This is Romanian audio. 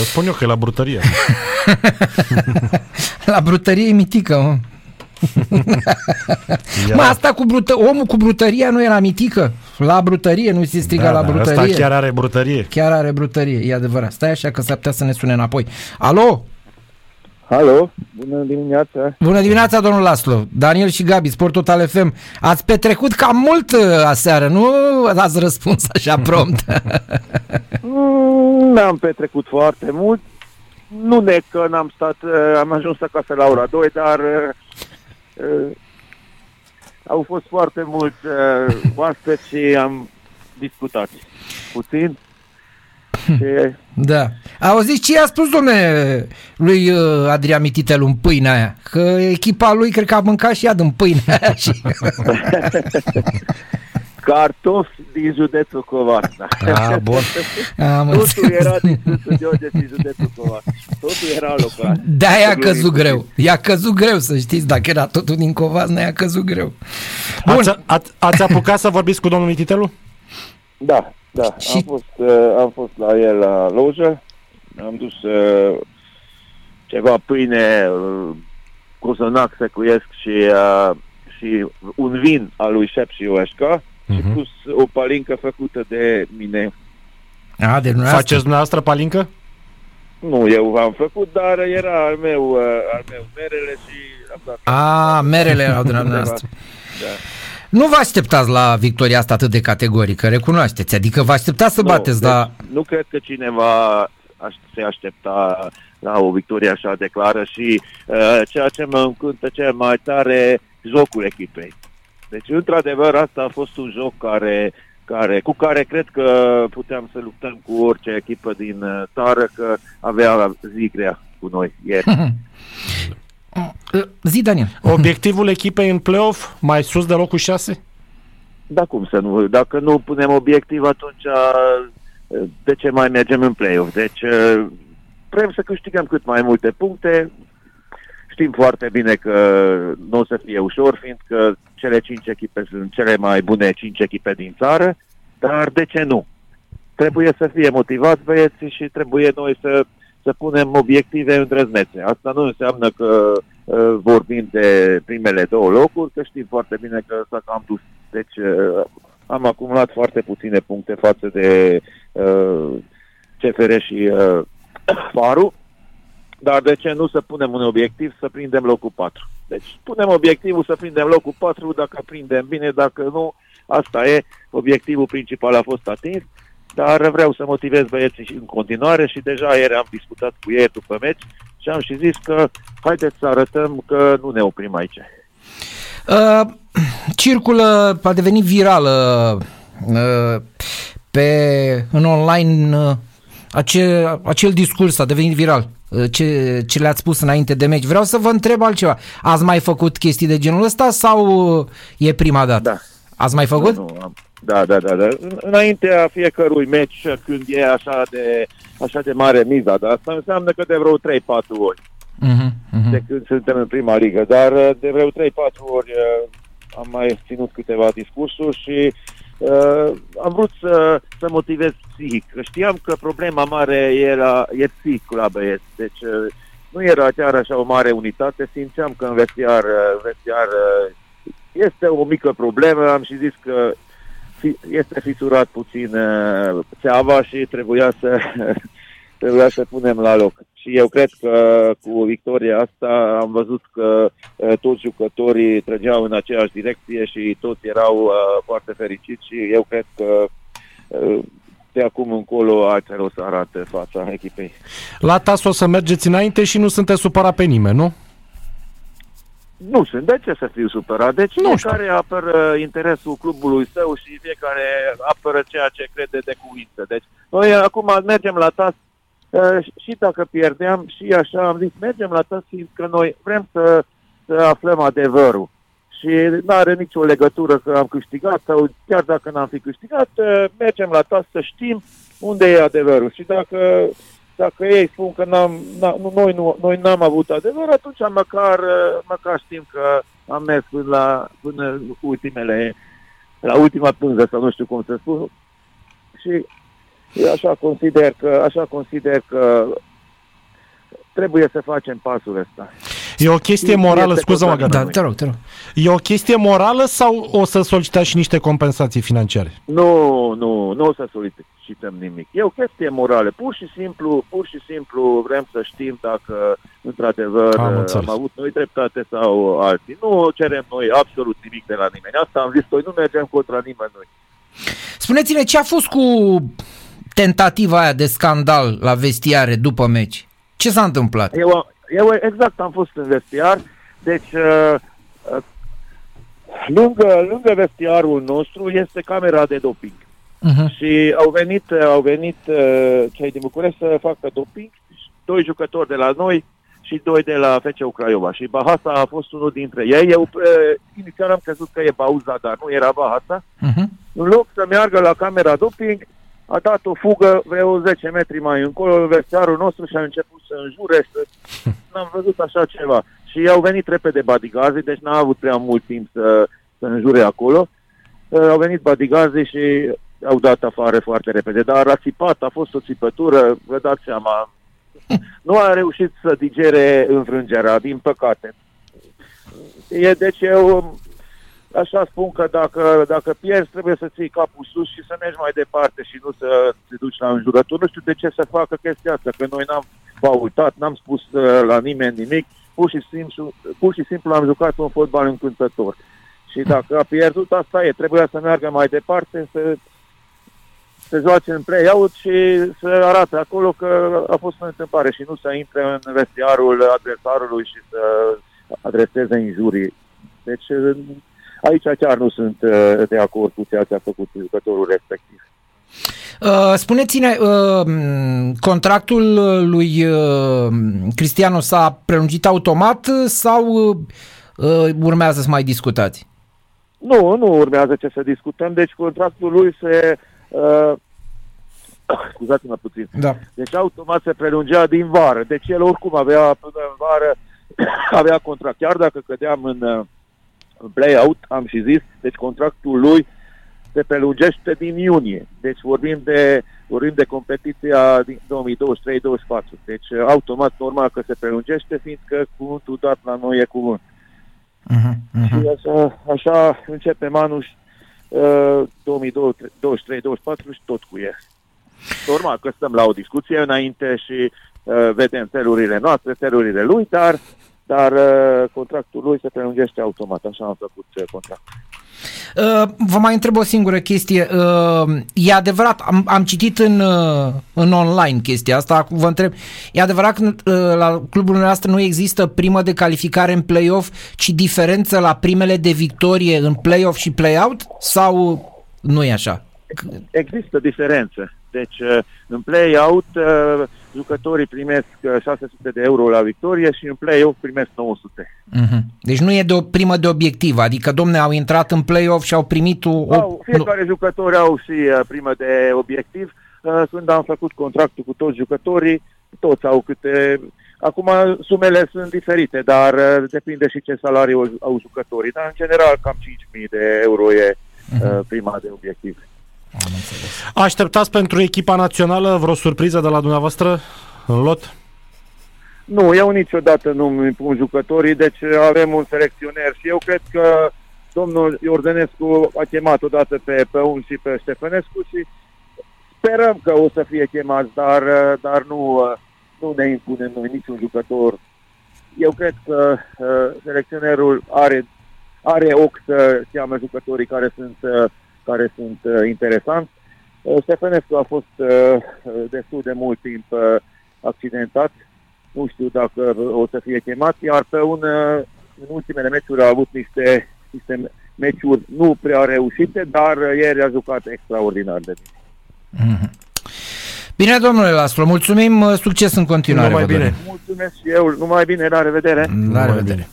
Să spun eu că e la brutărie. la brutărie e mitică, mă. Mă, asta cu brută... omul cu brutăria nu era mitică? La brutărie, nu se striga da, la da, brutărie. Asta chiar are brutărie. Chiar are brutărie, e adevărat. Stai așa că s-ar putea să ne sune înapoi. Alo? Alo, bună dimineața. Bună dimineața, domnul Laslo. Daniel și Gabi, Sport Total FM. Ați petrecut cam mult uh, aseară, nu ați răspuns așa prompt. Mm, N-am petrecut foarte mult. Nu de că n-am stat, uh, am ajuns acasă la ora 2, dar uh, uh, au fost foarte mulți uh, oaspeți și am discutat puțin. Și da. Auziți ce i-a spus, domne, lui uh, Adrian Mititelu în pâinea aia? Că echipa lui cred că a mâncat și ea din pâinea aia și... cartofi din județul Covarna. Ah, bun. Am Totul înțeles. era din Sfântul George din județul Covarna. Totul era local. De-aia a căzut greu. I-a căzut greu, să știți. Dacă era totul din Covasna, i-a căzut greu. Bun. Ați, ați, ați apucat să vorbiți cu domnul Mititelu? Da, da. Și- Am, fost, uh, am fost la el la lojă. Am dus uh, ceva pâine, uh, cozonac secuiesc și, uh, și un vin al lui Șep și Ioesca și Mhm. plus o palincă făcută de mine. A, de dumneavoastră. Faceți dumneavoastră palincă? Nu eu v-am făcut, dar era al meu, uh, al meu merele și am dat. A, merele erau de la dumneavoastră. Da. Nu vă așteptați la victoria asta atât de categorică, recunoașteți. Adică vă așteptați să Nu, bateți, deci dar... Nu cred că cineva aș, se aștepta la o victorie așa de clară și uh, ceea ce mă încântă cel mai tare, jocul echipei. Deci, într-adevăr, asta a fost un joc care, care, cu care cred că puteam să luptăm cu orice echipă din uh, țară, că avea zi grea cu noi ieri. Zi, Daniel. Obiectivul echipei în play-off mai sus de locul 6? Da, cum să nu? Dacă nu punem obiectiv, atunci uh, de ce mai mergem în play-off? Deci uh, vrem să câștigăm cât mai multe puncte. Știm foarte bine că nu o să fie ușor, fiindcă cele cinci echipe sunt cele mai bune cinci echipe din țară, dar de ce nu? Trebuie să fie motivați băieții și trebuie noi să, să punem obiective îndrăznețe. Asta nu înseamnă că uh, vorbim de primele două locuri, că știm foarte bine că s-a cam dus. Deci uh, am acumulat foarte puține puncte față de uh, CFR și uh, Faru, dar de ce nu să punem un obiectiv să prindem locul 4? Deci punem obiectivul să prindem locul 4, dacă prindem bine, dacă nu, asta e, obiectivul principal a fost atins, dar vreau să motivez băieții și în continuare și deja ieri am discutat cu ei după meci și am și zis că haideți să arătăm că nu ne oprim aici. Uh, circulă, a devenit virală uh, pe, în online uh, ace, acel discurs a devenit viral. Uh, ce, ce le-ați spus înainte de meci. Vreau să vă întreb altceva. Ați mai făcut chestii de genul ăsta sau uh, e prima dată? Da. Ați mai făcut? Nu, nu, am, da, da, da, da. În- Înaintea fiecărui meci, când e așa de, așa de mare miza, dar asta înseamnă că de vreo 3-4 ori, Uh-huh, uh-huh. de când suntem în prima ligă, dar uh, de vreo 3-4 ori uh, am mai ținut câteva discursuri și uh, am vrut să, să motivez psihic. Că Știam că problema mare era, e psihicul la băieți, deci uh, nu era chiar așa o mare unitate, simțeam că în vestiar, uh, vestiar uh, este o mică problemă, am și zis că fi- este fisurat puțin uh, țeava și trebuia să, trebuia să punem la loc. Și eu cred că cu victoria asta am văzut că uh, toți jucătorii trăgeau în aceeași direcție și toți erau uh, foarte fericiți și eu cred că uh, de acum încolo altfel o să arate fața echipei. La TAS o să mergeți înainte și nu sunteți supărat pe nimeni, nu? Nu sunt. De ce să fiu supărat? Deci Nu nu știu. fiecare apără interesul clubului său și fiecare apără ceea ce crede de cuvință. Deci noi acum mergem la TAS uh, și dacă pierdeam și așa am zis mergem la TAS fiindcă noi vrem să, să aflăm adevărul. Și nu are nicio legătură că am câștigat sau chiar dacă n-am fi câștigat, uh, mergem la TAS să știm unde e adevărul. Și dacă dacă ei spun că n-am, n- nu, noi, nu, noi n-am avut adevăr, atunci măcar, uh, măcar știm că am mers până la până ultimele, la ultima pânză, sau nu știu cum să spun. Și eu așa consider că, așa consider că trebuie să facem pasul ăsta. E o chestie Este morală, scuză-mă, contract. Gata. Da, te rog, te rog. E o chestie morală sau o să solicitați și niște compensații financiare? Nu, nu, nu o să solicităm nimic. E o chestie morală. Pur și simplu, pur și simplu vrem să știm dacă într-adevăr Am am, înțeles. am avut noi dreptate sau alții. Nu cerem noi absolut nimic de la nimeni. Asta am zis noi, nu mergem contra nimănui. Spuneți-ne ce a fost cu tentativa aia de scandal la vestiare după meci? Ce s-a întâmplat? Eu, eu exact am fost în vestiar, deci uh, uh, lângă, lângă vestiarul nostru este camera de doping. Uh-huh. Și au venit, au venit uh, cei din București să facă doping, doi jucători de la noi și doi de la FC Craiova. Și Bahasa a fost unul dintre ei. Eu uh, inițial am crezut că e Bauza, dar nu era Bahasa. Uh-huh. În loc să meargă la camera doping, a dat o fugă vreo 10 metri mai încolo în vestiarul nostru și a început să înjure. Să... N-am văzut așa ceva. Și au venit repede badigazii, deci n-a avut prea mult timp să, să înjure acolo. Uh, au venit badigazii și au dat afară foarte repede. Dar a țipat, a fost o țipătură, vă dați seama. Nu a reușit să digere înfrângerea, din păcate. E, deci eu așa spun că dacă, dacă pierzi, trebuie să ții capul sus și să mergi mai departe și nu să te duci la înjurături. Nu știu de ce să facă chestia asta, că noi n-am faultat, n-am spus uh, la nimeni nimic, pur și, simplu, pur și simplu am jucat un fotbal încântător. Și dacă a pierdut, asta e, trebuia să meargă mai departe, să se joace în play-out și să arate acolo că a fost o întâmplare și nu să intre în vestiarul adversarului și să adreseze injurii. Deci aici chiar nu sunt uh, de acord cu ceea ce a făcut jucătorul respectiv. Uh, spuneți-ne, uh, contractul lui uh, Cristiano s-a prelungit automat sau uh, urmează să mai discutați? Nu, nu urmează ce să discutăm, deci contractul lui se... Uh, scuzați-mă puțin. Da. Deci automat se prelungea din vară. Deci el oricum avea până în vară avea contract. Chiar dacă cădeam în, uh, în play-out, am și zis, deci contractul lui se prelungește din iunie. Deci vorbim de, vorbim de competiția din 2023-2024. Deci uh, automat normal că se prelungește, fiindcă cuvântul dat la noi e cuvânt. Uh-huh, uh-huh. Și așa, așa începem anul uh, 2023-2024 și tot cu el. Normal că stăm la o discuție înainte și uh, vedem felurile noastre, felurile lui, dar, dar uh, contractul lui se prelungește automat. Așa am făcut uh, contractul. Uh, vă mai întreb o singură chestie. Uh, e adevărat, am, am citit în, uh, în online chestia asta, acum vă întreb, e adevărat că uh, la clubul nostru nu există primă de calificare în play-off, ci diferență la primele de victorie în play-off și play-out? Sau nu e așa? Există diferență. Deci, uh, în play-out, uh, jucătorii primesc uh, 600 de euro la victorie și în play-off primesc 900. Uh-huh. Deci nu e de o primă de obiectiv, adică domne au intrat în play-off și au primit o... o Au, fiecare jucător au și uh, primă de obiectiv. Uh, când am făcut contractul cu toți jucătorii, toți au câte... Acum sumele sunt diferite, dar uh, depinde și ce salariu au, au jucătorii. Dar în general cam 5.000 de euro e uh, prima de obiectiv. Am înțeles. Așteptați pentru echipa națională vreo surpriză de la dumneavoastră în lot? Nu, eu niciodată nu îmi pun jucătorii, deci avem un selecționer și eu cred că domnul Iordănescu a chemat odată pe, pe un și pe Ștefănescu și sperăm că o să fie chemați, dar, dar nu, nu ne impunem noi niciun jucător. Eu cred că uh, selecționerul are, are ochi să cheamă jucătorii care sunt, uh, care sunt uh, interesanți. Uh, Ștefănescu a fost uh, destul de mult timp uh, accidentat, nu știu dacă o să fie chemat, iar pe un, uh, în ultimele meciuri a avut niște, niște meciuri nu prea reușite, dar uh, ieri a jucat extraordinar de bine. Mhm. Bine, domnule Laslo, mulțumim, succes în continuare. Numai vă bine. dorim. Mulțumesc și eu, numai bine, la revedere! La Numai revedere. bine.